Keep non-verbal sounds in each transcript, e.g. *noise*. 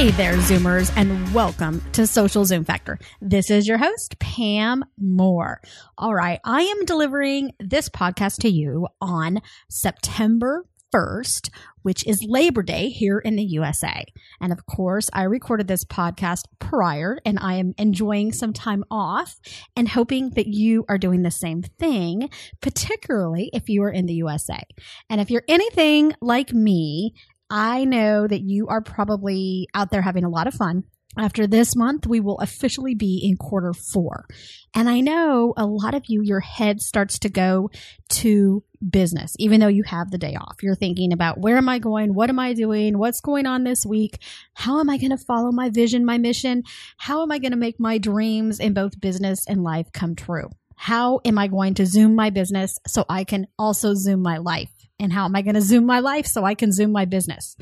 Hey there, Zoomers, and welcome to Social Zoom Factor. This is your host, Pam Moore. All right, I am delivering this podcast to you on September 1st, which is Labor Day here in the USA. And of course, I recorded this podcast prior and I am enjoying some time off and hoping that you are doing the same thing, particularly if you are in the USA. And if you're anything like me, I know that you are probably out there having a lot of fun. After this month, we will officially be in quarter four. And I know a lot of you, your head starts to go to business, even though you have the day off. You're thinking about where am I going? What am I doing? What's going on this week? How am I going to follow my vision, my mission? How am I going to make my dreams in both business and life come true? How am I going to zoom my business so I can also zoom my life? And how am I going to zoom my life so I can zoom my business?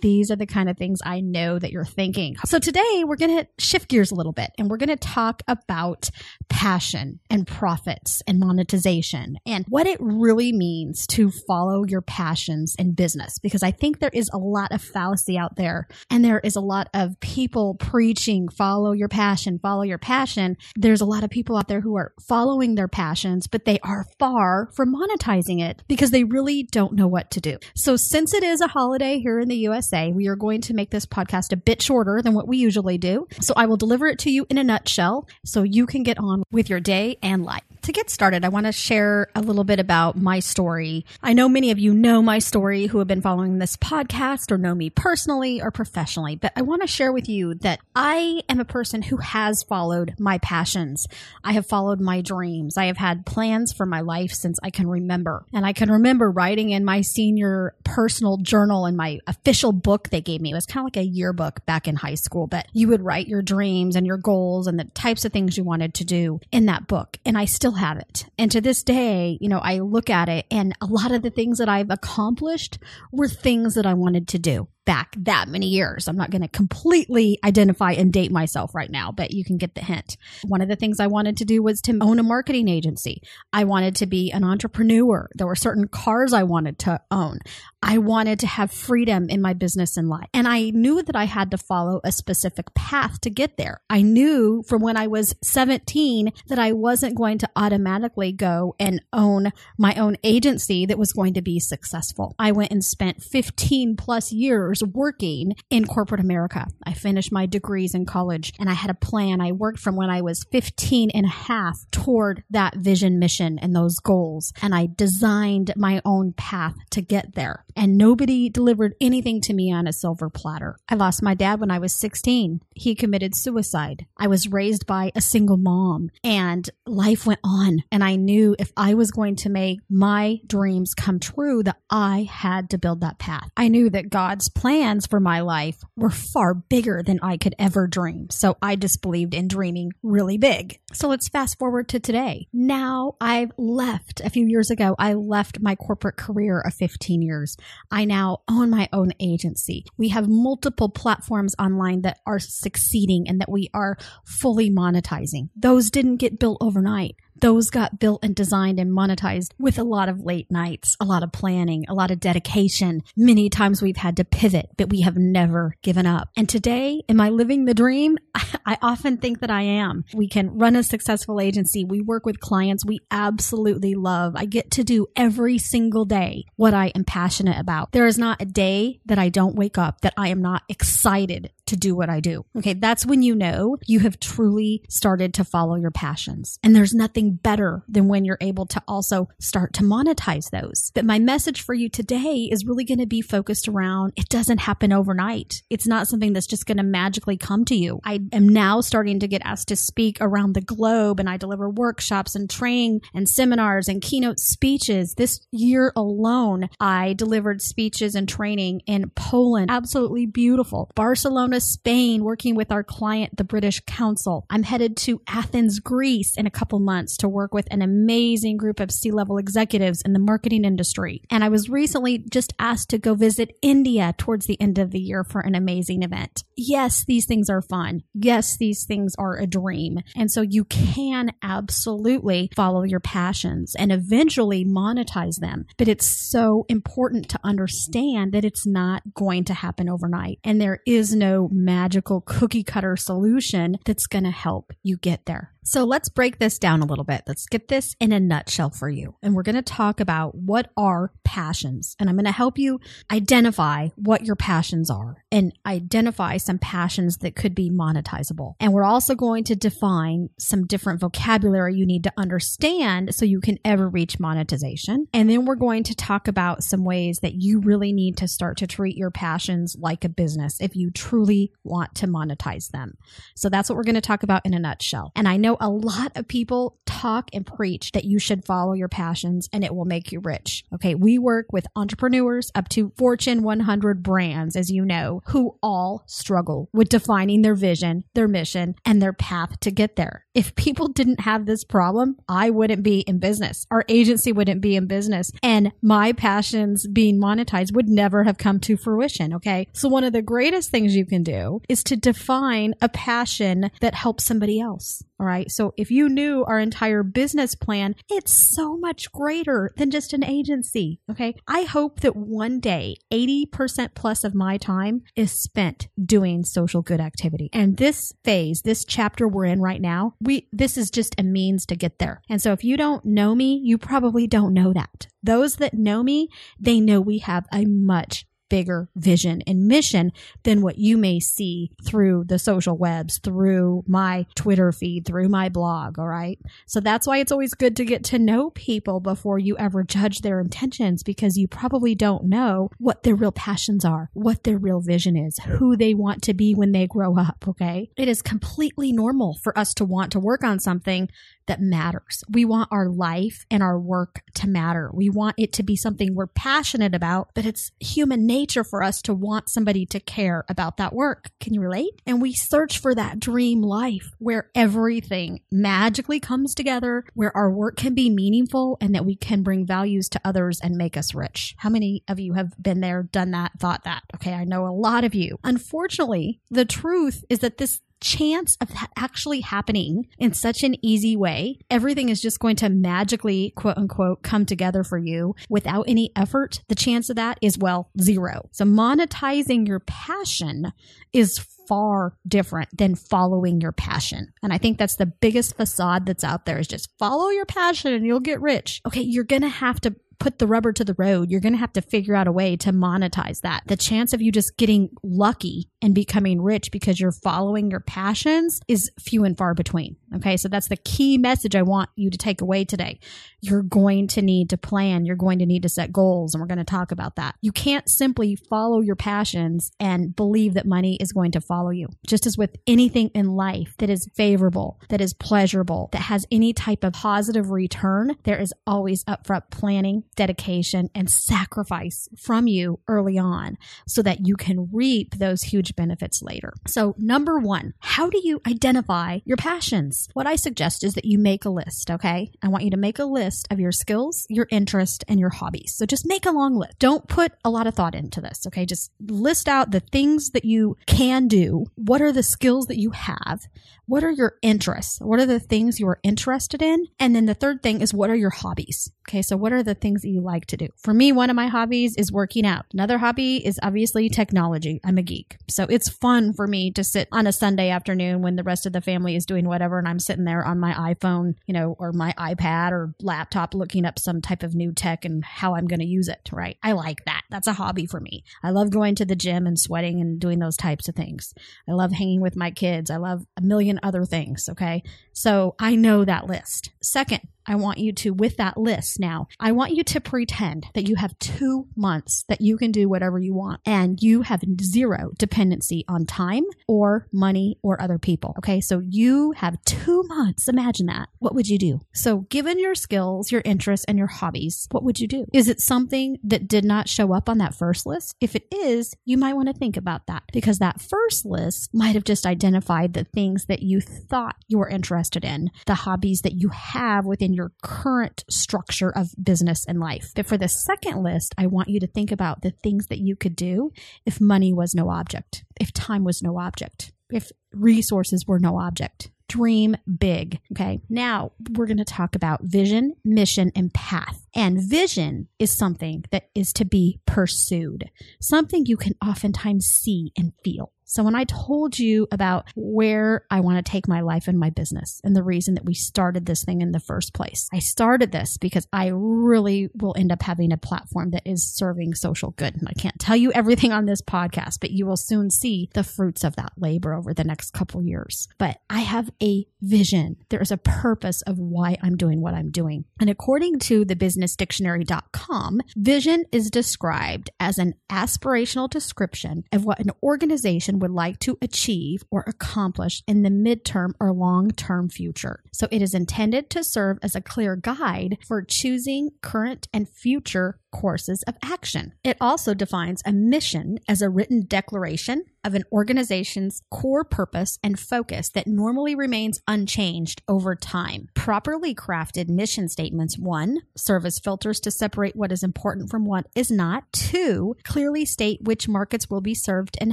These are the kind of things I know that you're thinking. So today we're going to shift gears a little bit and we're going to talk about passion and profits and monetization and what it really means to follow your passions in business. Because I think there is a lot of fallacy out there and there is a lot of people preaching, follow your passion, follow your passion. There's a lot of people out there who are following their passions, but they are far from monetizing it because they really don't know what to do. So since it is a holiday here in the US, say, we are going to make this podcast a bit shorter than what we usually do. So I will deliver it to you in a nutshell so you can get on with your day and life. To get started, I want to share a little bit about my story. I know many of you know my story who have been following this podcast or know me personally or professionally, but I want to share with you that I am a person who has followed my passions. I have followed my dreams. I have had plans for my life since I can remember. And I can remember writing in my senior personal journal and my official book they gave me. It was kind of like a yearbook back in high school, but you would write your dreams and your goals and the types of things you wanted to do in that book. And I still have it. And to this day, you know, I look at it and a lot of the things that I've accomplished were things that I wanted to do back that many years. I'm not going to completely identify and date myself right now, but you can get the hint. One of the things I wanted to do was to own a marketing agency. I wanted to be an entrepreneur. There were certain cars I wanted to own. I wanted to have freedom in my business and life. And I knew that I had to follow a specific path to get there. I knew from when I was 17 that I wasn't going to automatically go and own my own agency that was going to be successful. I went and spent 15 plus years working in corporate America. I finished my degrees in college and I had a plan. I worked from when I was 15 and a half toward that vision, mission, and those goals. And I designed my own path to get there and nobody delivered anything to me on a silver platter. I lost my dad when I was 16. He committed suicide. I was raised by a single mom and life went on. And I knew if I was going to make my dreams come true, that I had to build that path. I knew that God's plans for my life were far bigger than I could ever dream. So I just believed in dreaming really big. So let's fast forward to today. Now I've left a few years ago. I left my corporate career of 15 years. I now own my own agency. We have multiple platforms online that are succeeding and that we are fully monetizing. Those didn't get built overnight those got built and designed and monetized with a lot of late nights, a lot of planning, a lot of dedication. Many times we've had to pivot, but we have never given up. And today, am I living the dream? *laughs* I often think that I am. We can run a successful agency. We work with clients we absolutely love. I get to do every single day what I am passionate about. There is not a day that I don't wake up that I am not excited to do what I do. Okay. That's when you know you have truly started to follow your passions. And there's nothing better than when you're able to also start to monetize those. But my message for you today is really going to be focused around it doesn't happen overnight. It's not something that's just going to magically come to you. I am now starting to get asked to speak around the globe and I deliver workshops and training and seminars and keynote speeches. This year alone, I delivered speeches and training in Poland. Absolutely beautiful. Barcelona, Spain, working with our client, the British Council. I'm headed to Athens, Greece in a couple months to work with an amazing group of C level executives in the marketing industry. And I was recently just asked to go visit India towards the end of the year for an amazing event. Yes, these things are fun. Yes, these things are a dream. And so you can absolutely follow your passions and eventually monetize them. But it's so important to understand that it's not going to happen overnight. And there is no magical cookie cutter solution that's going to help you get there. So let's break this down a little bit. Let's get this in a nutshell for you. And we're going to talk about what are passions. And I'm going to help you identify what your passions are and identify some passions that could be monetizable. And we're also going to define some different vocabulary you need to understand so you can ever reach monetization. And then we're going to talk about some ways that you really need to start to treat your passions like a business if you truly want to monetize them. So that's what we're going to talk about in a nutshell. And I know know a lot of people talk and preach that you should follow your passions and it will make you rich. Okay. We work with entrepreneurs up to Fortune 100 brands, as you know, who all struggle with defining their vision, their mission, and their path to get there. If people didn't have this problem, I wouldn't be in business. Our agency wouldn't be in business and my passions being monetized would never have come to fruition. Okay. So one of the greatest things you can do is to define a passion that helps somebody else. All right. So if you knew our entire business plan, it's so much greater than just an agency. Okay. I hope that one day 80% plus of my time is spent doing social good activity. And this phase, this chapter we're in right now, this is just a means to get there. And so if you don't know me, you probably don't know that. Those that know me, they know we have a much bigger vision and mission than what you may see through the social webs, through my Twitter feed, through my blog. All right. So that's why it's always good to get to know people before you ever judge their intentions because you probably don't know what their real passions are, what their real vision is, who they want to be when they grow up. Okay. It is completely normal for us to want to work on something that matters. We want our life and our work to matter. We want it to be something we're passionate about, but it's human nature for us to want somebody to care about that work. Can you relate? And we search for that dream life where everything magically comes together, where our work can be meaningful and that we can bring values to others and make us rich. How many of you have been there, done that, thought that? Okay, I know a lot of you. Unfortunately, the truth is that this chance of that actually happening in such an easy way, everything is just going to magically, quote unquote, come together for you without any effort, the chance of that is, well, zero. So monetizing your passion is far different than following your passion. And I think that's the biggest facade that's out there is just follow your passion and you'll get rich. Okay, you're going to have to put the rubber to the road, you're going to have to figure out a way to monetize that. The chance of you just getting lucky and becoming rich because you're following your passions is few and far between. Okay. So that's the key message I want you to take away today. You're going to need to plan. You're going to need to set goals. And we're going to talk about that. You can't simply follow your passions and believe that money is going to follow you. Just as with anything in life that is favorable, that is pleasurable, that has any type of positive return, there is always upfront planning, dedication, and sacrifice from you early on so that you can reap those huge benefits later. So number one, how do you identify your passions? What I suggest is that you make a list. Okay. I want you to make a list of your skills, your interest, and your hobbies. So just make a long list. Don't put a lot of thought into this. Okay. Just list out the things that you can do. What are the skills that you have? What are your interests? What are the things you are interested in? And then the third thing is what are your hobbies? Okay. So what are the things that you like to do? For me, one of my hobbies is working out. Another hobby is obviously technology. I'm a geek. So it's fun for me to sit on a Sunday afternoon when the rest of the family is doing whatever and I'm sitting there on my iPhone, you know, or my iPad or laptop looking up some type of new tech and how I'm going to use it, right? I like that. That's a hobby for me. I love going to the gym and sweating and doing those types of things. I love hanging with my kids. I love a million other things. Okay. So I know that list. Second, I want you to, with that list now, I want you to pretend that you have two months that you can do whatever you want and you have zero dependency on time or money or other people. Okay. So you have two months. Imagine that. What would you do? So, given your skills, your interests, and your hobbies, what would you do? Is it something that did not show up on that first list? If it is, you might want to think about that because that first list might have just identified the things that you thought you were interested in, the hobbies that you have within your current structure of business and life. But for the second list, I want you to think about the things that you could do if money was no object, if time was no object, if resources were no object. Dream big. Okay. Now we're going to talk about vision, mission, and path. And vision is something that is to be pursued, something you can oftentimes see and feel. So when I told you about where I want to take my life and my business and the reason that we started this thing in the first place, I started this because I really will end up having a platform that is serving social good. And I can't tell you everything on this podcast, but you will soon see the fruits of that labor over the next couple years. But I have a vision. There is a purpose of why I'm doing what I'm doing. And according to the businessdictionary.com, vision is described as an aspirational description of what an organization would like to achieve or accomplish in the midterm or long term future. So it is intended to serve as a clear guide for choosing current and future courses of action. It also defines a mission as a written declaration of an organization's core purpose and focus that normally remains unchanged over time. Properly crafted mission statements, one, serve as filters to separate what is important from what is not, two, clearly state which markets will be served and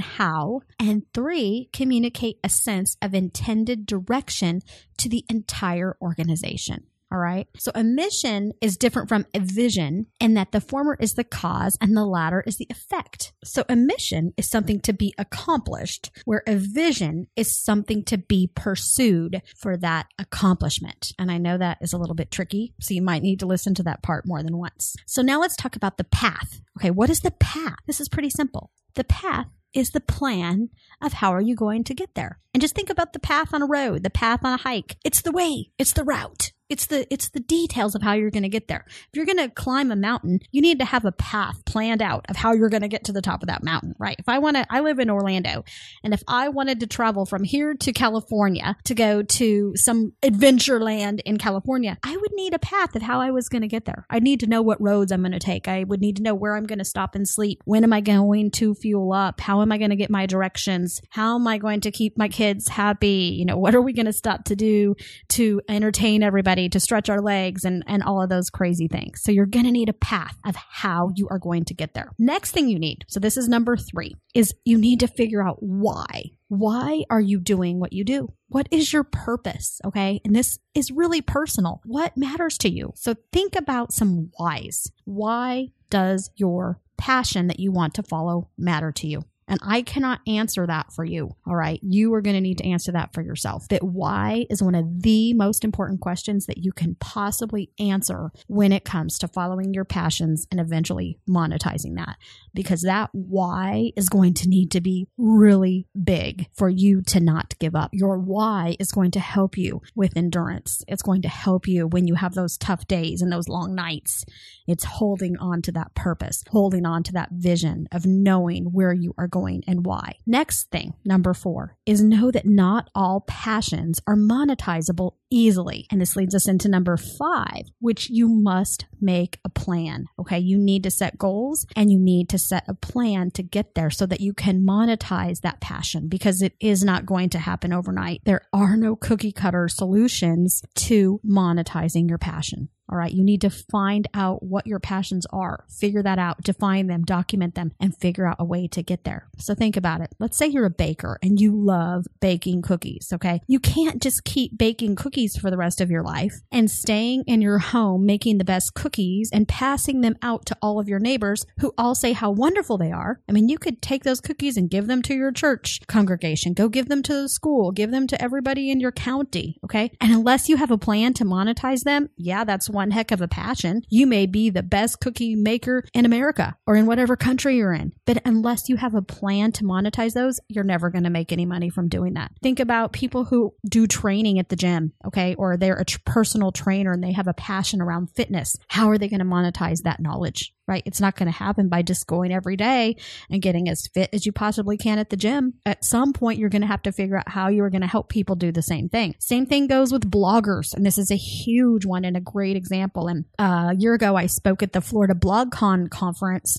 how, and three, communicate a sense of intended direction to the entire organization. All right. So a mission is different from a vision in that the former is the cause and the latter is the effect. So a mission is something to be accomplished, where a vision is something to be pursued for that accomplishment. And I know that is a little bit tricky. So you might need to listen to that part more than once. So now let's talk about the path. Okay. What is the path? This is pretty simple. The path is the plan of how are you going to get there. And just think about the path on a road, the path on a hike. It's the way, it's the route. It's the it's the details of how you're going to get there. If you're going to climb a mountain, you need to have a path planned out of how you're going to get to the top of that mountain, right? If I want to I live in Orlando, and if I wanted to travel from here to California to go to some adventure land in California, I would need a path of how I was going to get there. I need to know what roads I'm going to take. I would need to know where I'm going to stop and sleep. When am I going to fuel up? How am I going to get my directions? How am I going to keep my kids happy? You know, what are we going to stop to do to entertain everybody? to stretch our legs and, and all of those crazy things. So you're going to need a path of how you are going to get there. Next thing you need, so this is number three, is you need to figure out why. Why are you doing what you do? What is your purpose? Okay. And this is really personal. What matters to you? So think about some whys. Why does your passion that you want to follow matter to you? And I cannot answer that for you. All right. You are going to need to answer that for yourself. That why is one of the most important questions that you can possibly answer when it comes to following your passions and eventually monetizing that. Because that why is going to need to be really big for you to not give up. Your why is going to help you with endurance. It's going to help you when you have those tough days and those long nights. It's holding on to that purpose, holding on to that vision of knowing where you are going and why. Next thing, number four, is know that not all passions are monetizable easily. And this leads us into number five, which you must make a plan. Okay. You need to set goals and you need to set a plan to get there so that you can monetize that passion because it is not going to happen overnight. There are no cookie cutter solutions to monetizing your passion. All right. You need to find out what your passions are, figure that out, define them, document them, and figure out a way to get there. So think about it. Let's say you're a baker and you love baking cookies. Okay. You can't just keep baking cookies for the rest of your life and staying in your home making the best cookies and passing them out to all of your neighbors who all say how wonderful they are. I mean, you could take those cookies and give them to your church congregation, go give them to the school, give them to everybody in your county. Okay. And unless you have a plan to monetize them, yeah, that's one heck of a passion. You may be the best cookie maker in America or in whatever country you're in. But unless you have a plan to monetize those, you're never going to make any money from doing that. Think about people who do training at the gym, okay, or they're a personal trainer and they have a passion around fitness. How are they going to monetize that knowledge? Right? It's not going to happen by just going every day and getting as fit as you possibly can at the gym. At some point, you're going to have to figure out how you are going to help people do the same thing. Same thing goes with bloggers. And this is a huge one and a great example. And uh, a year ago, I spoke at the Florida BlogCon conference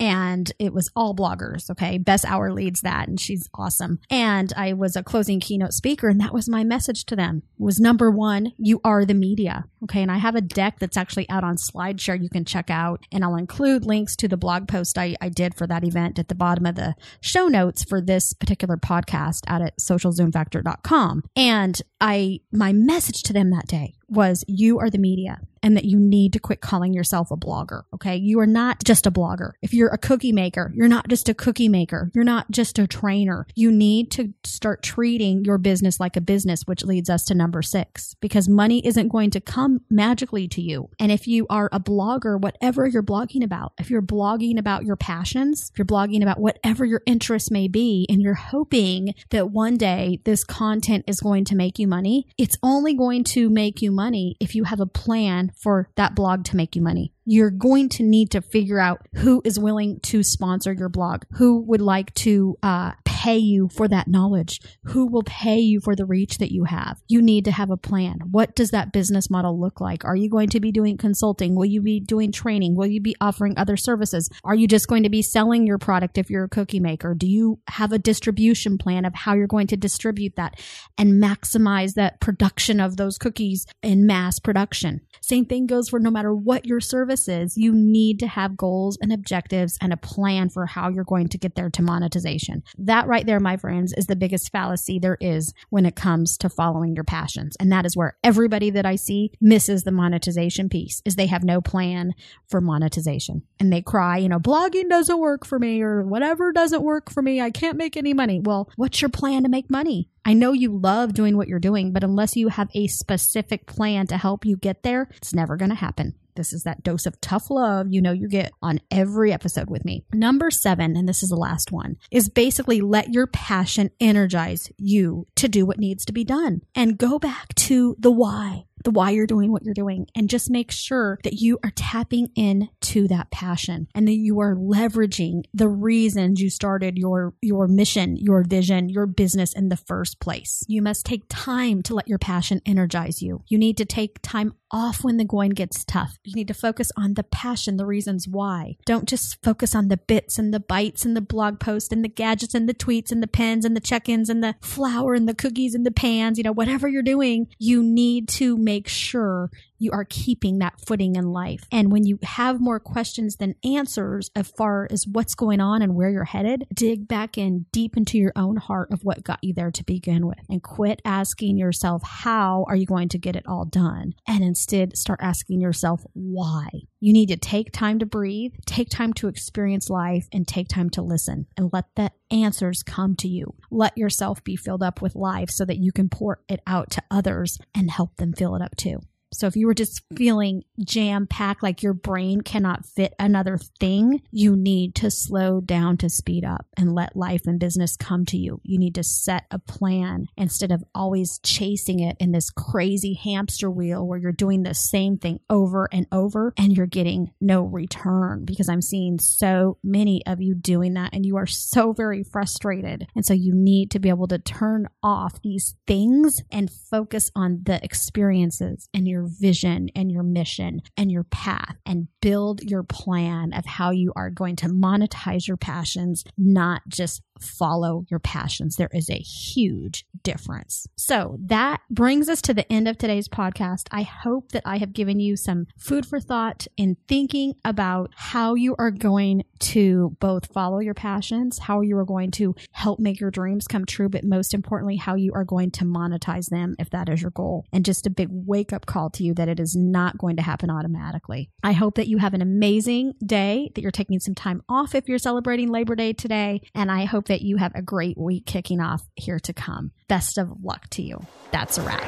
and it was all bloggers. Okay. Bess Auer leads that and she's awesome. And I was a closing keynote speaker and that was my message to them was number one, you are the media. Okay. And I have a deck that's actually out on SlideShare you can check out and I'll include links to the blog post I, I did for that event at the bottom of the show notes for this particular podcast out at socialzoomfactor.com. And I, my message to them that day was you are the media and that you need to quit calling yourself a blogger. Okay. You are not just a blogger. If you're a cookie maker, you're not just a cookie maker. You're not just a trainer. You need to start treating your business like a business, which leads us to number six, because money isn't going to come magically to you. And if you are a blogger, whatever you're blogging about, if you're blogging about your passions, if you're blogging about whatever your interests may be, and you're hoping that one day this content is going to make you money, it's only going to make you money if you have a plan for that blog to make you money. You're going to need to figure out who is willing to sponsor your blog, who would like to uh, pay you for that knowledge, who will pay you for the reach that you have. You need to have a plan. What does that business model look like? Are you going to be doing consulting? Will you be doing training? Will you be offering other services? Are you just going to be selling your product if you're a cookie maker? Do you have a distribution plan of how you're going to distribute that and maximize that production of those cookies in mass production? Same thing goes for no matter what your service is, you need to have goals and objectives and a plan for how you're going to get there to monetization. That right there, my friends, is the biggest fallacy there is when it comes to following your passions. And that is where everybody that I see misses the monetization piece is they have no plan for monetization. And they cry, you know, blogging doesn't work for me or whatever doesn't work for me. I can't make any money. Well, what's your plan to make money? I know you love doing what you're doing, but unless you have a specific plan to help you get there, it's never going to happen. This is that dose of tough love you know you get on every episode with me. Number seven, and this is the last one, is basically let your passion energize you to do what needs to be done and go back to the why the why you're doing what you're doing and just make sure that you are tapping into that passion and that you are leveraging the reasons you started your your mission, your vision, your business in the first place. You must take time to let your passion energize you. You need to take time off when the going gets tough. You need to focus on the passion, the reasons why. Don't just focus on the bits and the bytes and the blog posts and the gadgets and the tweets and the pens and the check-ins and the flour and the cookies and the pans, you know, whatever you're doing, you need to make sure you are keeping that footing in life. And when you have more questions than answers as far as what's going on and where you're headed, dig back in deep into your own heart of what got you there to begin with and quit asking yourself, how are you going to get it all done? And instead start asking yourself, why? You need to take time to breathe, take time to experience life, and take time to listen and let the answers come to you. Let yourself be filled up with life so that you can pour it out to others and help them fill it up too. So if you were just feeling jam packed, like your brain cannot fit another thing, you need to slow down to speed up and let life and business come to you. You need to set a plan instead of always chasing it in this crazy hamster wheel where you're doing the same thing over and over and you're getting no return because I'm seeing so many of you doing that and you are so very frustrated. And so you need to be able to turn off these things and focus on the experiences and your your vision and your mission and your path and build your plan of how you are going to monetize your passions, not just follow your passions. There is a huge difference. So that brings us to the end of today's podcast. I hope that I have given you some food for thought in thinking about how you are going to both follow your passions, how you are going to help make your dreams come true, but most importantly, how you are going to monetize them if that is your goal. And just a big wake up call to you that it is not going to happen automatically. I hope that you have an amazing day, that you're taking some time off if you're celebrating Labor Day today. And I hope that you have a great week kicking off here to come. Best of luck to you. That's a wrap.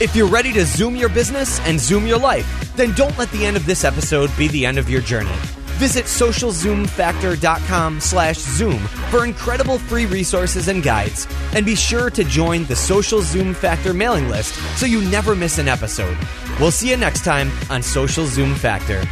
If you're ready to zoom your business and zoom your life, then don't let the end of this episode be the end of your journey. Visit socialzoomfactor.com slash zoom for incredible free resources and guides. And be sure to join the Social Zoom Factor mailing list so you never miss an episode. We'll see you next time on Social Zoom Factor.